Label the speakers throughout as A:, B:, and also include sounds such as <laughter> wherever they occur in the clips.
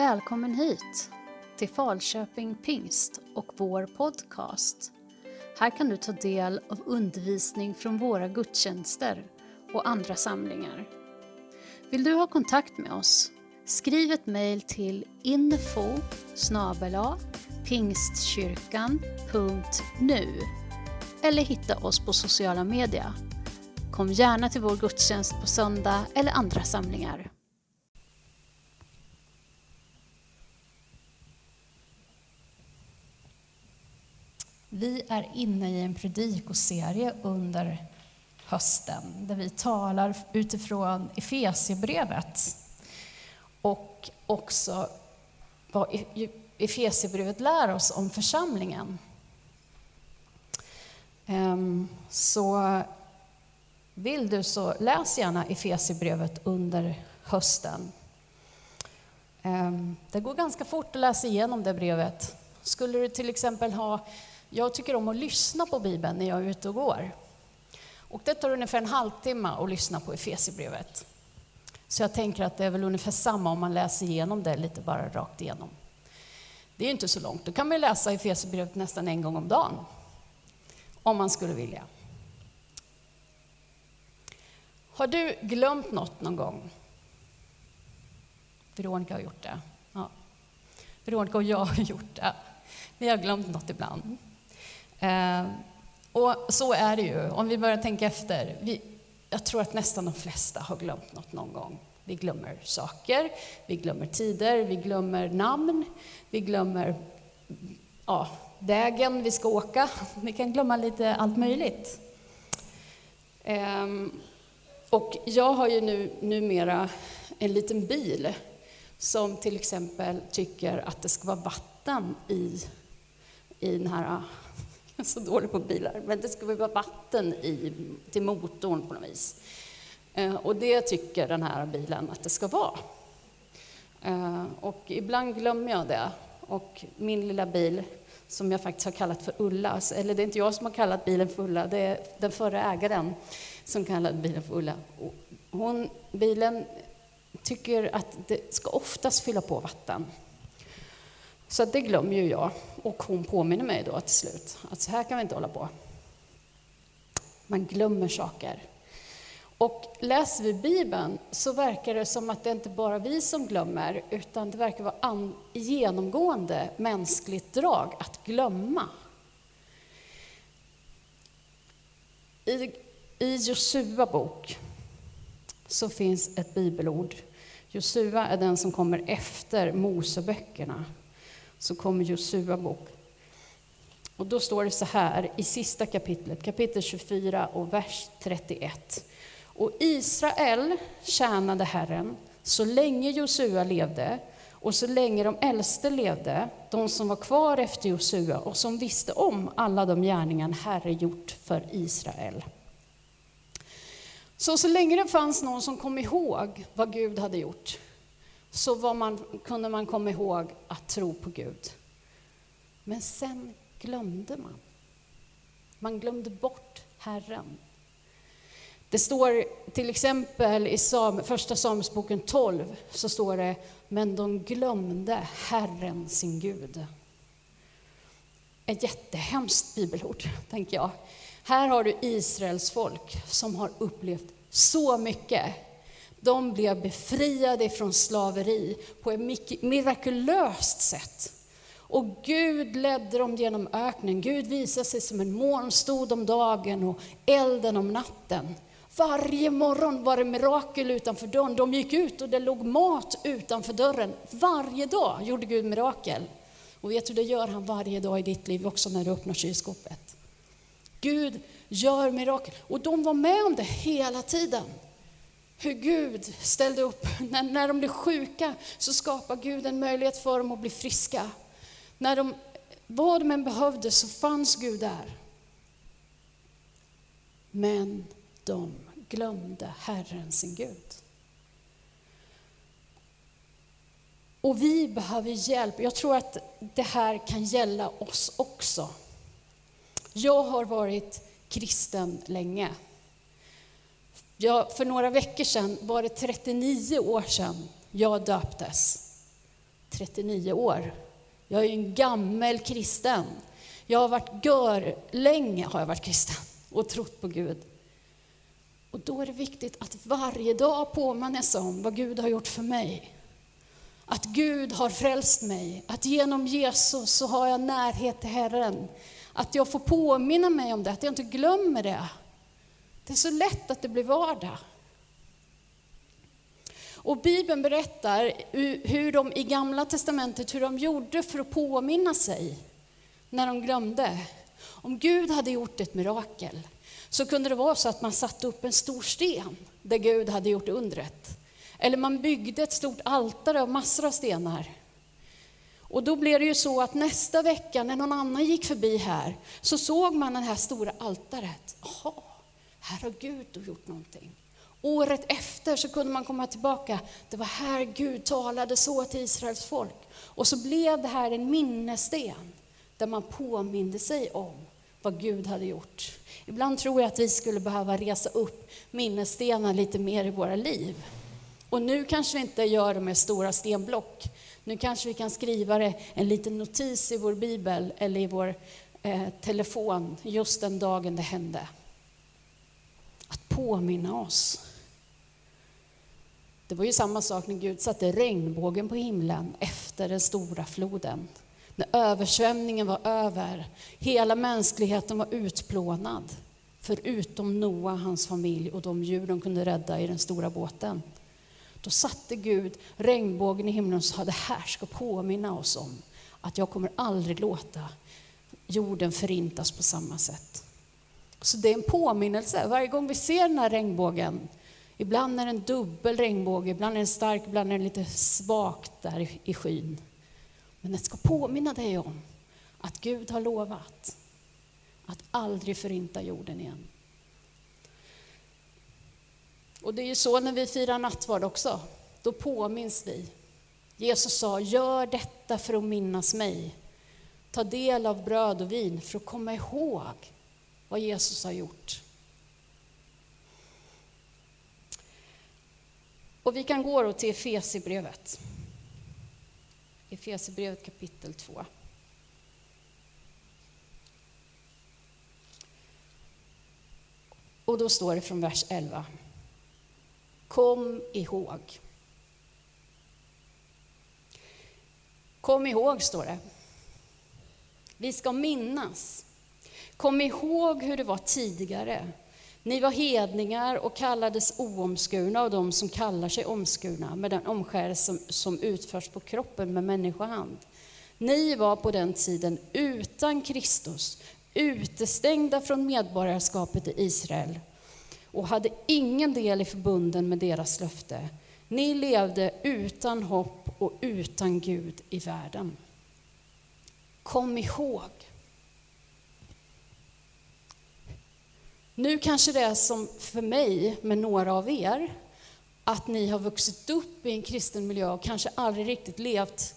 A: Välkommen hit till Falköping Pingst och vår podcast. Här kan du ta del av undervisning från våra gudstjänster och andra samlingar. Vill du ha kontakt med oss? Skriv ett mejl till info pingstkyrkan.nu eller hitta oss på sociala medier. Kom gärna till vår gudstjänst på söndag eller andra samlingar. Vi är inne i en predikoserie under hösten där vi talar utifrån Efesierbrevet och också vad e- Efesierbrevet lär oss om församlingen. Ehm, så vill du så läs gärna Efesierbrevet under hösten. Ehm, det går ganska fort att läsa igenom det brevet. Skulle du till exempel ha, jag tycker om att lyssna på Bibeln när jag är ute och går. Och det tar ungefär en halvtimme att lyssna på Efesierbrevet. Så jag tänker att det är väl ungefär samma om man läser igenom det lite bara rakt igenom. Det är inte så långt. Då kan man läsa Efesierbrevet nästan en gång om dagen. Om man skulle vilja. Har du glömt något någon gång? Veronica har gjort det. Ja. Veronica och jag har gjort det. Vi har glömt något ibland. Eh, och så är det ju, om vi börjar tänka efter. Vi, jag tror att nästan de flesta har glömt något någon gång. Vi glömmer saker, vi glömmer tider, vi glömmer namn, vi glömmer ja, vägen vi ska åka. Vi kan glömma lite allt möjligt. Ehm, och jag har ju nu numera en liten bil som till exempel tycker att det ska vara vatten i, i den här är <laughs> så dålig på bilar, men det ska vara vatten i, till motorn på något vis. Eh, och det tycker den här bilen att det ska vara. Eh, och ibland glömmer jag det. Och min lilla bil, som jag faktiskt har kallat för Ulla, eller det är inte jag som har kallat bilen för Ulla, det är den förra ägaren som kallade bilen för Ulla. Hon, bilen tycker att det ska oftast fylla på vatten. Så det glömmer ju jag. Och hon påminner mig då till slut att så här kan vi inte hålla på. Man glömmer saker. Och läser vi Bibeln så verkar det som att det inte bara är vi som glömmer, utan det verkar vara an, genomgående mänskligt drag att glömma. I, i Josua bok så finns ett bibelord. Josua är den som kommer efter Moseböckerna så kommer Josua bok. Och då står det så här i sista kapitlet, kapitel 24 och vers 31. Och Israel tjänade Herren så länge Josua levde och så länge de äldste levde, de som var kvar efter Josua och som visste om alla de gärningar Herre gjort för Israel. Så så länge det fanns någon som kom ihåg vad Gud hade gjort, så man, kunde man komma ihåg att tro på Gud. Men sen glömde man. Man glömde bort Herren. Det står till exempel i Sam, första Samuelsboken 12, så står det, men de glömde Herren sin Gud. Ett jättehemskt bibelord, tänker jag. Här har du Israels folk som har upplevt så mycket de blev befriade från slaveri på ett mirakulöst sätt. Och Gud ledde dem genom öknen. Gud visade sig som en molnstod om dagen och elden om natten. Varje morgon var det mirakel utanför dörren. De gick ut och det låg mat utanför dörren. Varje dag gjorde Gud mirakel. Och vet du, det gör han varje dag i ditt liv också när du öppnar kylskåpet. Gud gör mirakel. Och de var med om det hela tiden hur Gud ställde upp. När, när de blev sjuka så skapade Gud en möjlighet för dem att bli friska. När de, vad de än behövde så fanns Gud där. Men de glömde Herren sin Gud. Och vi behöver hjälp. Jag tror att det här kan gälla oss också. Jag har varit kristen länge. Jag, för några veckor sedan var det 39 år sedan jag döptes. 39 år. Jag är ju en gammal kristen. Jag har varit gör länge har jag varit kristen och trott på Gud. Och då är det viktigt att varje dag påminnas om vad Gud har gjort för mig. Att Gud har frälst mig, att genom Jesus så har jag närhet till Herren. Att jag får påminna mig om det, att jag inte glömmer det. Det är så lätt att det blir vardag. Och Bibeln berättar hur de i Gamla Testamentet, hur de gjorde för att påminna sig när de glömde. Om Gud hade gjort ett mirakel så kunde det vara så att man satte upp en stor sten där Gud hade gjort undret. Eller man byggde ett stort altare av massor av stenar. Och då blev det ju så att nästa vecka när någon annan gick förbi här så såg man det här stora altaret. Aha, här har Gud gjort någonting. Året efter så kunde man komma tillbaka. Det var här Gud talade så till Israels folk. Och så blev det här en minnessten där man påminde sig om vad Gud hade gjort. Ibland tror jag att vi skulle behöva resa upp minnesstenar lite mer i våra liv. Och nu kanske vi inte gör det med stora stenblock. Nu kanske vi kan skriva det en liten notis i vår bibel eller i vår eh, telefon just den dagen det hände. Påminna oss. Det var ju samma sak när Gud satte regnbågen på himlen efter den stora floden. När översvämningen var över, hela mänskligheten var utplånad. Förutom Noa, hans familj och de djur de kunde rädda i den stora båten. Då satte Gud regnbågen i himlen och sa, det här ska påminna oss om att jag kommer aldrig låta jorden förintas på samma sätt. Så det är en påminnelse. Varje gång vi ser den här regnbågen, ibland är det en dubbel regnbåge, ibland är den stark, ibland är den lite svagt där i skyn. Men den ska påminna dig om att Gud har lovat att aldrig förinta jorden igen. Och det är ju så när vi firar nattvard också. Då påminns vi. Jesus sa, gör detta för att minnas mig. Ta del av bröd och vin för att komma ihåg vad Jesus har gjort. Och vi kan gå då till Efesierbrevet. Efesierbrevet kapitel 2. Och då står det från vers 11. Kom ihåg. Kom ihåg, står det. Vi ska minnas. Kom ihåg hur det var tidigare. Ni var hedningar och kallades oomskurna av dem som kallar sig omskurna med den omskärelse som, som utförs på kroppen med människohand. Ni var på den tiden utan Kristus, utestängda från medborgarskapet i Israel och hade ingen del i förbunden med deras löfte. Ni levde utan hopp och utan Gud i världen. Kom ihåg. Nu kanske det är som för mig med några av er, att ni har vuxit upp i en kristen miljö och kanske aldrig riktigt levt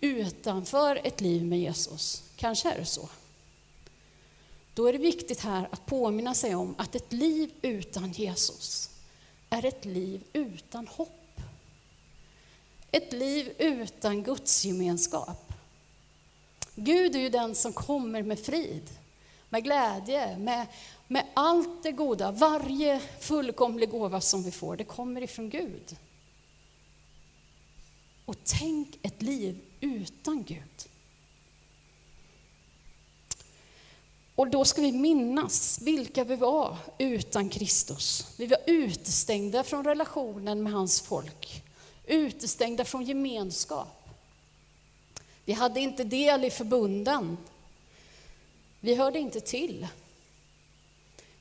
A: utanför ett liv med Jesus. Kanske är det så. Då är det viktigt här att påminna sig om att ett liv utan Jesus är ett liv utan hopp. Ett liv utan gudsgemenskap. Gud är ju den som kommer med frid, med glädje, med, med allt det goda. Varje fullkomlig gåva som vi får, det kommer ifrån Gud. Och tänk ett liv utan Gud. Och då ska vi minnas vilka vi var utan Kristus. Vi var utestängda från relationen med hans folk, utestängda från gemenskap. Vi hade inte del i förbunden. Vi hörde inte till.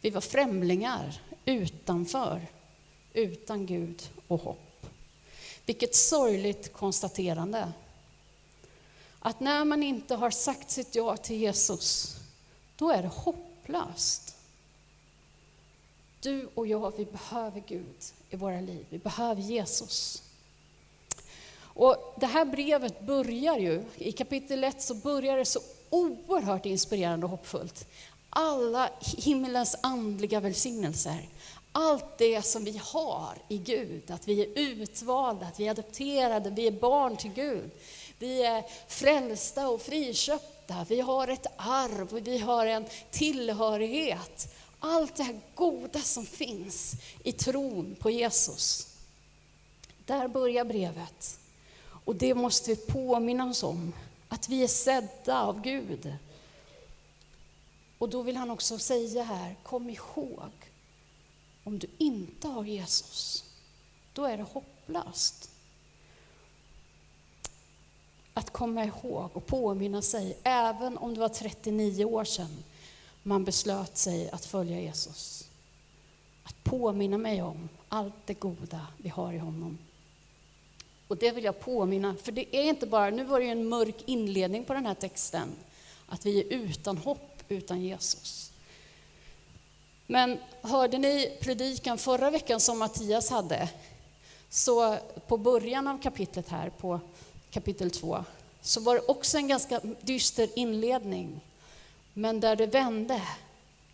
A: Vi var främlingar utanför, utan Gud och hopp. Vilket sorgligt konstaterande. Att när man inte har sagt sitt ja till Jesus då är det hopplöst. Du och jag, vi behöver Gud i våra liv. Vi behöver Jesus. Och det här brevet börjar ju, i kapitel 1 så börjar det så oerhört inspirerande och hoppfullt. Alla himmelens andliga välsignelser, allt det som vi har i Gud, att vi är utvalda, att vi är adopterade, vi är barn till Gud. Vi är frälsta och friköpta. Vi har ett arv och vi har en tillhörighet. Allt det här goda som finns i tron på Jesus. Där börjar brevet. Och det måste vi påminna oss om, att vi är sedda av Gud. Och då vill han också säga här, kom ihåg, om du inte har Jesus, då är det hopplöst. Att komma ihåg och påminna sig, även om det var 39 år sedan man beslöt sig att följa Jesus. Att påminna mig om allt det goda vi har i honom. Och det vill jag påminna, för det är inte bara, nu var det ju en mörk inledning på den här texten, att vi är utan hopp utan Jesus. Men hörde ni predikan förra veckan som Mattias hade? Så på början av kapitlet här, på kapitel 2, så var det också en ganska dyster inledning. Men där det vände,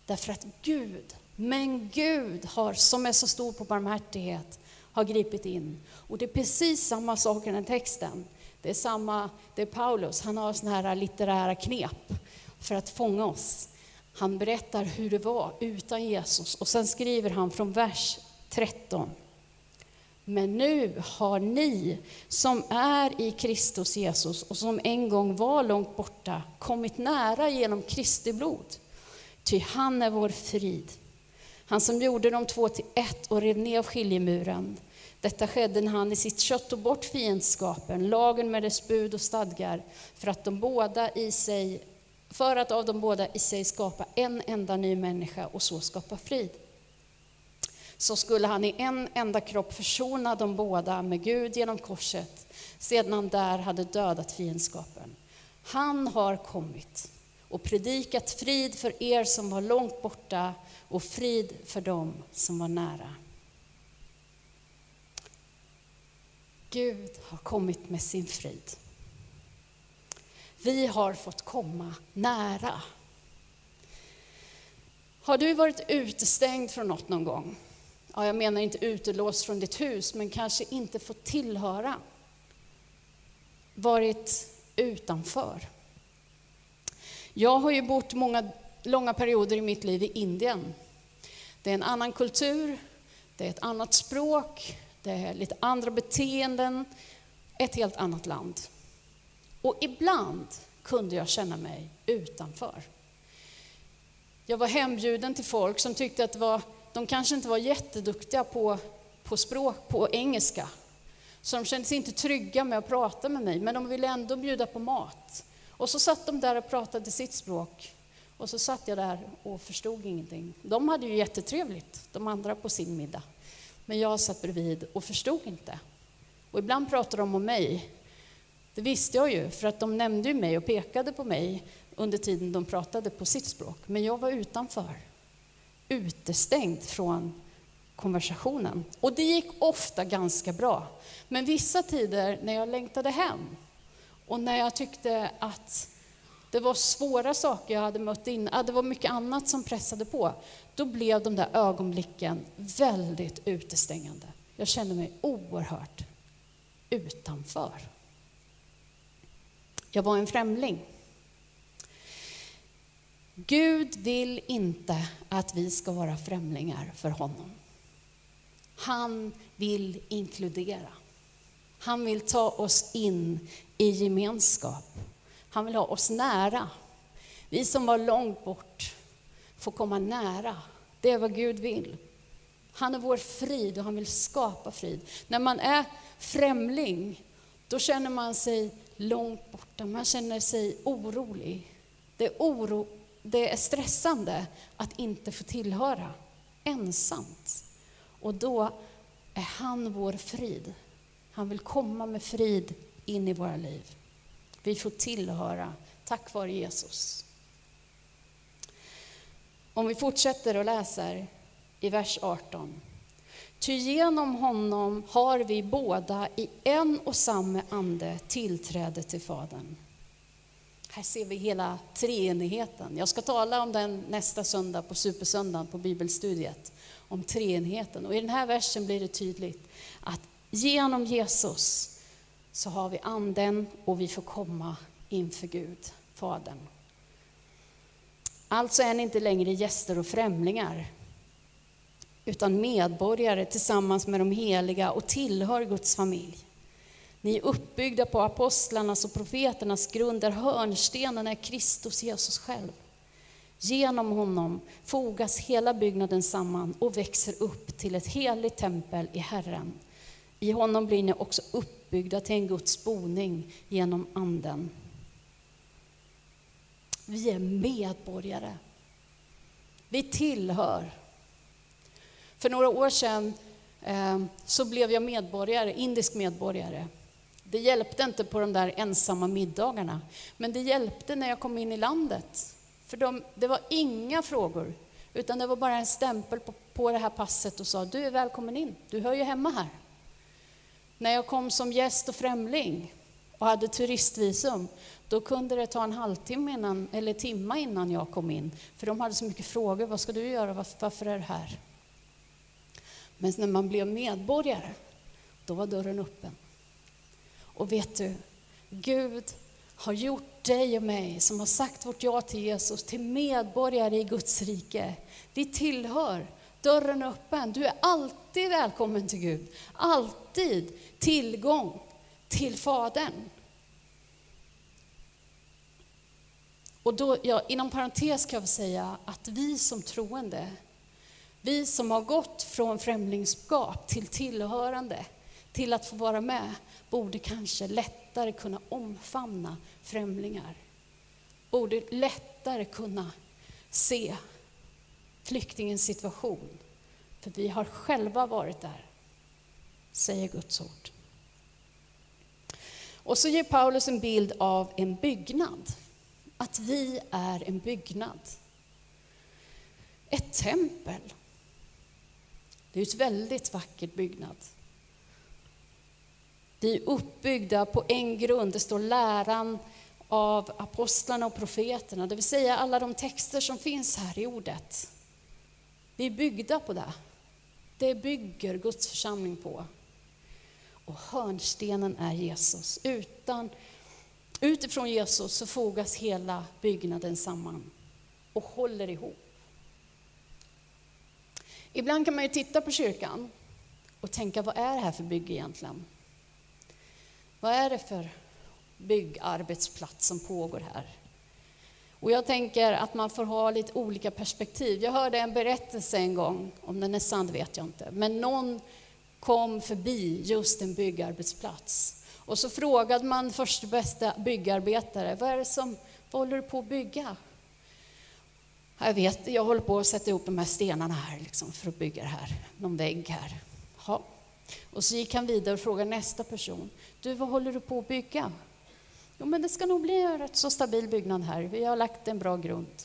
A: därför att Gud, men Gud har, som är så stor på barmhärtighet, har gripit in. Och det är precis samma sak i den texten. Det är samma, det är Paulus, han har såna här litterära knep för att fånga oss. Han berättar hur det var utan Jesus och sen skriver han från vers 13. Men nu har ni som är i Kristus Jesus och som en gång var långt borta kommit nära genom Kristi blod. Ty han är vår frid. Han som gjorde de två till ett och rev ner skiljemuren. Detta skedde när han i sitt kött tog bort fiendskapen, lagen med dess bud och stadgar, för att de båda i sig för att av de båda i sig skapa en enda ny människa och så skapa frid. Så skulle han i en enda kropp försona de båda med Gud genom korset, sedan han där hade dödat fiendskapen. Han har kommit och predikat frid för er som var långt borta och frid för dem som var nära. Gud har kommit med sin frid. Vi har fått komma nära. Har du varit utestängd från något någon gång? Ja, jag menar inte utelåst från ditt hus, men kanske inte fått tillhöra. Varit utanför. Jag har ju bott många långa perioder i mitt liv i Indien. Det är en annan kultur, det är ett annat språk, det är lite andra beteenden, ett helt annat land. Och ibland kunde jag känna mig utanför. Jag var hembjuden till folk som tyckte att var, de kanske inte var jätteduktiga på, på språk, på engelska. Så de kände sig inte trygga med att prata med mig, men de ville ändå bjuda på mat. Och så satt de där och pratade sitt språk. Och så satt jag där och förstod ingenting. De hade ju jättetrevligt, de andra på sin middag. Men jag satt bredvid och förstod inte. Och ibland pratade de om mig det visste jag ju, för att de nämnde ju mig och pekade på mig under tiden de pratade på sitt språk. Men jag var utanför, utestängd från konversationen. Och det gick ofta ganska bra. Men vissa tider när jag längtade hem och när jag tyckte att det var svåra saker jag hade mött in, det var mycket annat som pressade på, då blev de där ögonblicken väldigt utestängande. Jag kände mig oerhört utanför. Jag var en främling. Gud vill inte att vi ska vara främlingar för honom. Han vill inkludera. Han vill ta oss in i gemenskap. Han vill ha oss nära. Vi som var långt bort får komma nära. Det är vad Gud vill. Han är vår frid och han vill skapa frid. När man är främling, då känner man sig långt borta. Man känner sig orolig. Det är, oro, det är stressande att inte få tillhöra, ensamt. Och då är han vår frid. Han vill komma med frid in i våra liv. Vi får tillhöra tack vare Jesus. Om vi fortsätter och läser i vers 18. Ty genom honom har vi båda i en och samma ande tillträde till Fadern. Här ser vi hela treenigheten. Jag ska tala om den nästa söndag på Supersöndagen på bibelstudiet, om treenigheten. Och i den här versen blir det tydligt att genom Jesus så har vi anden och vi får komma inför Gud, Fadern. Alltså är ni inte längre gäster och främlingar, utan medborgare tillsammans med de heliga och tillhör Guds familj. Ni är uppbyggda på apostlarnas och profeternas grund, där hörnstenen är Kristus Jesus själv. Genom honom fogas hela byggnaden samman och växer upp till ett heligt tempel i Herren. I honom blir ni också uppbyggda till en Guds boning genom Anden. Vi är medborgare. Vi tillhör. För några år sedan eh, så blev jag medborgare, indisk medborgare. Det hjälpte inte på de där ensamma middagarna, men det hjälpte när jag kom in i landet. För de, det var inga frågor, utan det var bara en stämpel på, på det här passet och sa du är välkommen in, du hör ju hemma här. När jag kom som gäst och främling och hade turistvisum, då kunde det ta en halvtimme innan, eller timma innan jag kom in, för de hade så mycket frågor. Vad ska du göra? Varför, varför är du här? Men när man blev medborgare, då var dörren öppen. Och vet du, Gud har gjort dig och mig, som har sagt vårt ja till Jesus, till medborgare i Guds rike. Vi tillhör, dörren är öppen. Du är alltid välkommen till Gud. Alltid tillgång till Fadern. Och då, ja, inom parentes kan jag säga att vi som troende, vi som har gått från främlingskap till tillhörande, till att få vara med, borde kanske lättare kunna omfamna främlingar. Borde lättare kunna se flyktingens situation. För vi har själva varit där, säger Guds ord. Och så ger Paulus en bild av en byggnad. Att vi är en byggnad. Ett tempel. Det är ett väldigt vackert byggnad. Vi är uppbyggda på en grund. Det står läran av apostlarna och profeterna, det vill säga alla de texter som finns här i ordet. Vi är byggda på det. Det bygger Guds församling på. Och hörnstenen är Jesus. Utan, utifrån Jesus så fogas hela byggnaden samman och håller ihop. Ibland kan man ju titta på kyrkan och tänka, vad är det här för bygge egentligen? Vad är det för byggarbetsplats som pågår här? Och jag tänker att man får ha lite olika perspektiv. Jag hörde en berättelse en gång, om den är sann vet jag inte, men någon kom förbi just en byggarbetsplats. Och så frågade man först bästa byggarbetare, vad är det som, vad håller du på att bygga? Jag vet, jag håller på att sätta ihop de här stenarna här liksom, för att bygga det här, någon vägg här. Ja. Och så gick han vidare och frågade nästa person, du vad håller du på att bygga? Jo, men det ska nog bli en rätt så stabil byggnad här, vi har lagt en bra grund.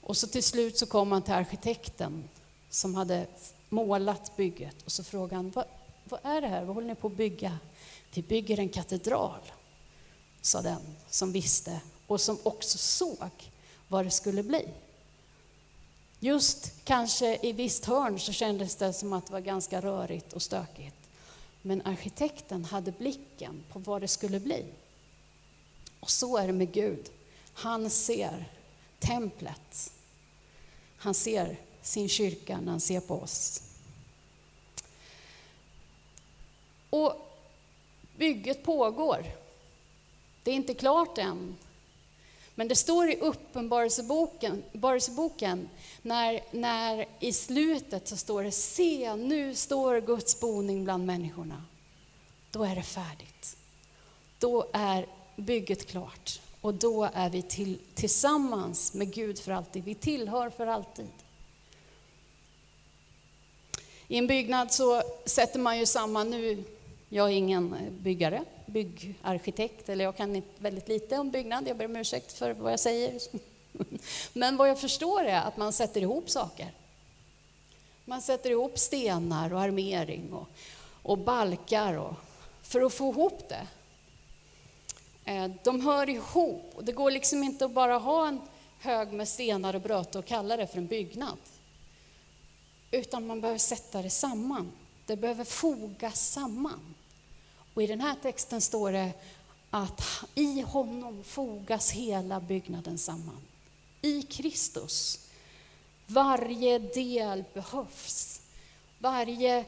A: Och så till slut så kom han till arkitekten som hade målat bygget och så frågade han, vad, vad är det här, vad håller ni på att bygga? Vi bygger en katedral, sa den som visste och som också såg vad det skulle bli. Just kanske i visst hörn så kändes det som att det var ganska rörigt och stökigt. Men arkitekten hade blicken på vad det skulle bli. Och så är det med Gud. Han ser templet. Han ser sin kyrka när han ser på oss. Och bygget pågår. Det är inte klart än. Men det står i Uppenbarelseboken, när, när i slutet så står det se, nu står Guds boning bland människorna. Då är det färdigt. Då är bygget klart och då är vi till, tillsammans med Gud för alltid. Vi tillhör för alltid. I en byggnad så sätter man ju samman, nu, jag är ingen byggare, byggarkitekt, eller jag kan väldigt lite om byggnad, jag ber om ursäkt för vad jag säger. <laughs> Men vad jag förstår är att man sätter ihop saker. Man sätter ihop stenar och armering och, och balkar och, för att få ihop det. Eh, de hör ihop och det går liksom inte att bara ha en hög med stenar och bröte och kalla det för en byggnad. Utan man behöver sätta det samman. Det behöver fogas samman. Och i den här texten står det att i honom fogas hela byggnaden samman. I Kristus. Varje del behövs. Varje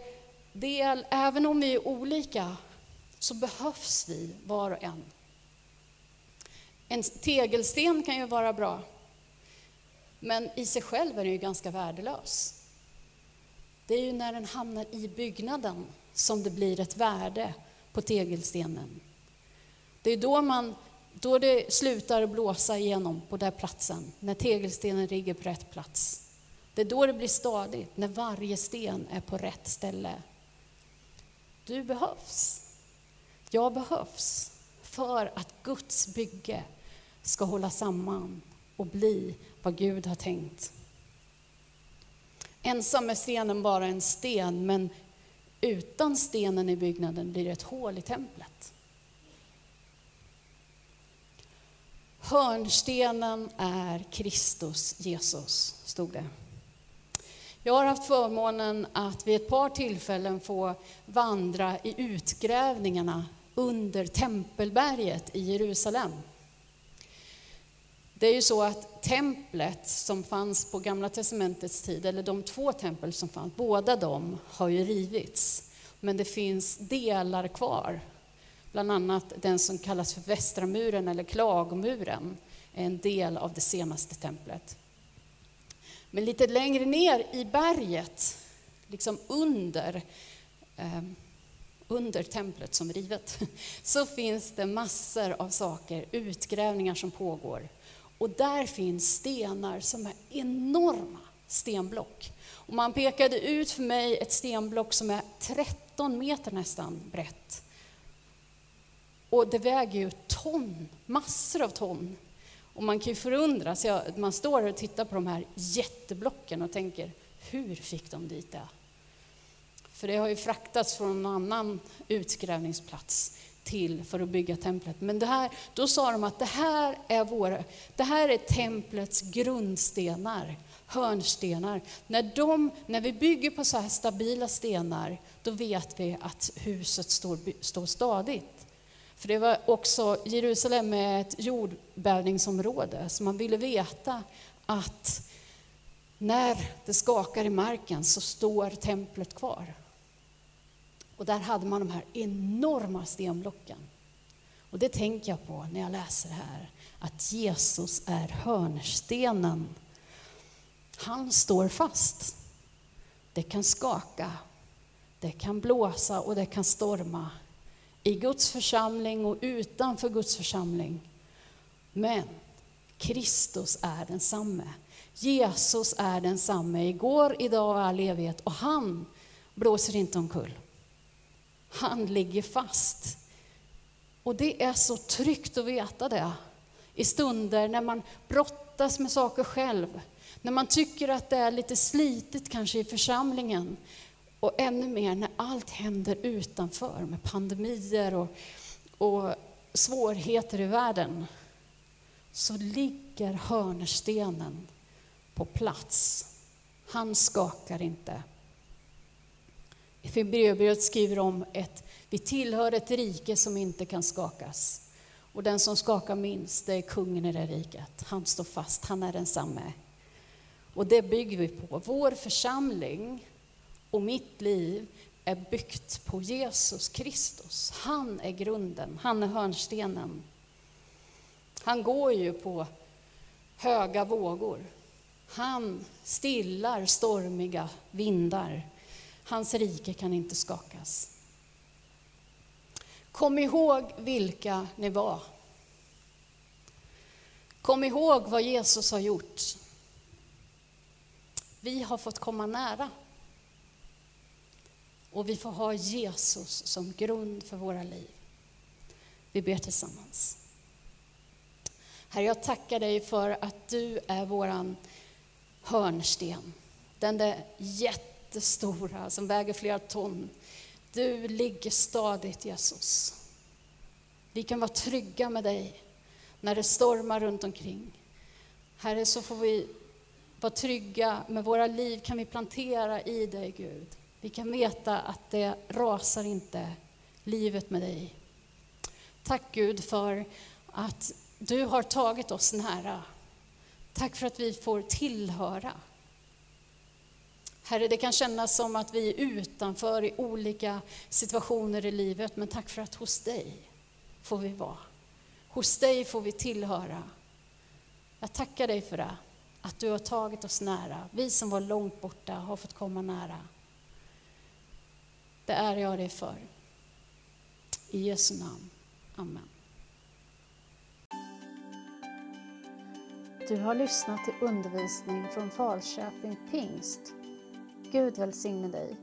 A: del, även om vi är olika, så behövs vi var och en. En tegelsten kan ju vara bra, men i sig själv är den ju ganska värdelös. Det är ju när den hamnar i byggnaden som det blir ett värde på tegelstenen. Det är då, man, då det slutar blåsa igenom på den platsen, när tegelstenen ligger på rätt plats. Det är då det blir stadigt, när varje sten är på rätt ställe. Du behövs. Jag behövs för att Guds bygge ska hålla samman och bli vad Gud har tänkt. Ensam är stenen bara en sten, men utan stenen i byggnaden blir det ett hål i templet. Hörnstenen är Kristus Jesus, stod det. Jag har haft förmånen att vid ett par tillfällen få vandra i utgrävningarna under Tempelberget i Jerusalem. Det är ju så att templet som fanns på Gamla Testamentets tid, eller de två tempel som fanns, båda de har ju rivits. Men det finns delar kvar, bland annat den som kallas för Västra muren eller Klagomuren, en del av det senaste templet. Men lite längre ner i berget, liksom under, eh, under templet som är rivet, <laughs> så finns det massor av saker, utgrävningar som pågår. Och där finns stenar som är enorma stenblock. Och man pekade ut för mig ett stenblock som är 13 meter nästan brett. Och det väger ju ton, massor av ton. Och man kan ju förundras, man står och tittar på de här jätteblocken och tänker, hur fick de dit det? För det har ju fraktats från en annan utgrävningsplats till för att bygga templet. Men det här, då sa de att det här är, våra, det här är templets grundstenar, hörnstenar. När, de, när vi bygger på så här stabila stenar, då vet vi att huset står, står stadigt. För det var också, Jerusalem är ett jordbävningsområde, så man ville veta att när det skakar i marken så står templet kvar. Och där hade man de här enorma stenblocken. Och det tänker jag på när jag läser här, att Jesus är hörnstenen. Han står fast. Det kan skaka, det kan blåsa och det kan storma i Guds församling och utanför Guds församling. Men Kristus är densamme. Jesus är densamme igår, idag och all evighet och han blåser inte omkull. Han ligger fast. Och det är så tryggt att veta det i stunder när man brottas med saker själv, när man tycker att det är lite slitigt kanske i församlingen och ännu mer när allt händer utanför med pandemier och, och svårigheter i världen så ligger hörnstenen på plats. Han skakar inte. Hebreerbrevet skriver om att vi tillhör ett rike som inte kan skakas. Och den som skakar minst, det är kungen i det riket. Han står fast, han är densamme. Och det bygger vi på. Vår församling och mitt liv är byggt på Jesus Kristus. Han är grunden, han är hörnstenen. Han går ju på höga vågor. Han stillar stormiga vindar. Hans rike kan inte skakas. Kom ihåg vilka ni var. Kom ihåg vad Jesus har gjort. Vi har fått komma nära. Och vi får ha Jesus som grund för våra liv. Vi ber tillsammans. Herre, jag tackar dig för att du är våran hörnsten. Den där jättestora som väger flera ton. Du ligger stadigt, Jesus. Vi kan vara trygga med dig när det stormar runt omkring. Herre, så får vi vara trygga med våra liv, kan vi plantera i dig, Gud. Vi kan veta att det rasar inte livet med dig. Tack Gud för att du har tagit oss nära. Tack för att vi får tillhöra. Herre, det kan kännas som att vi är utanför i olika situationer i livet, men tack för att hos dig får vi vara. Hos dig får vi tillhöra. Jag tackar dig för det, att du har tagit oss nära. Vi som var långt borta har fått komma nära. Det är jag dig för. I Jesu namn. Amen.
B: Du har lyssnat till undervisning från Falköping Pingst. Gud välsigne dig.